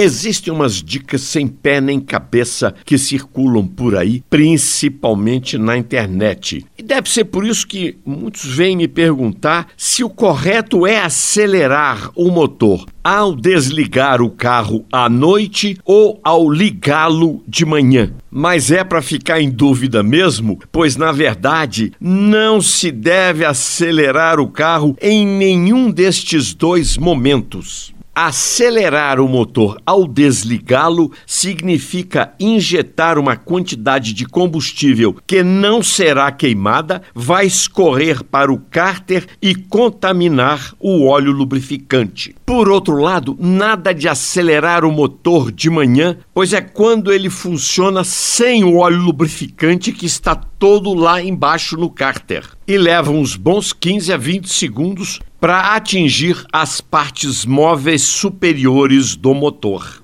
Existem umas dicas sem pé nem cabeça que circulam por aí, principalmente na internet. E deve ser por isso que muitos vêm me perguntar se o correto é acelerar o motor ao desligar o carro à noite ou ao ligá-lo de manhã. Mas é para ficar em dúvida mesmo, pois na verdade não se deve acelerar o carro em nenhum destes dois momentos. Acelerar o motor ao desligá-lo significa injetar uma quantidade de combustível que não será queimada, vai escorrer para o cárter e contaminar o óleo lubrificante. Por outro lado, nada de acelerar o motor de manhã, pois é quando ele funciona sem o óleo lubrificante que está todo lá embaixo no cárter. E leva uns bons 15 a 20 segundos para atingir as partes móveis superiores do motor.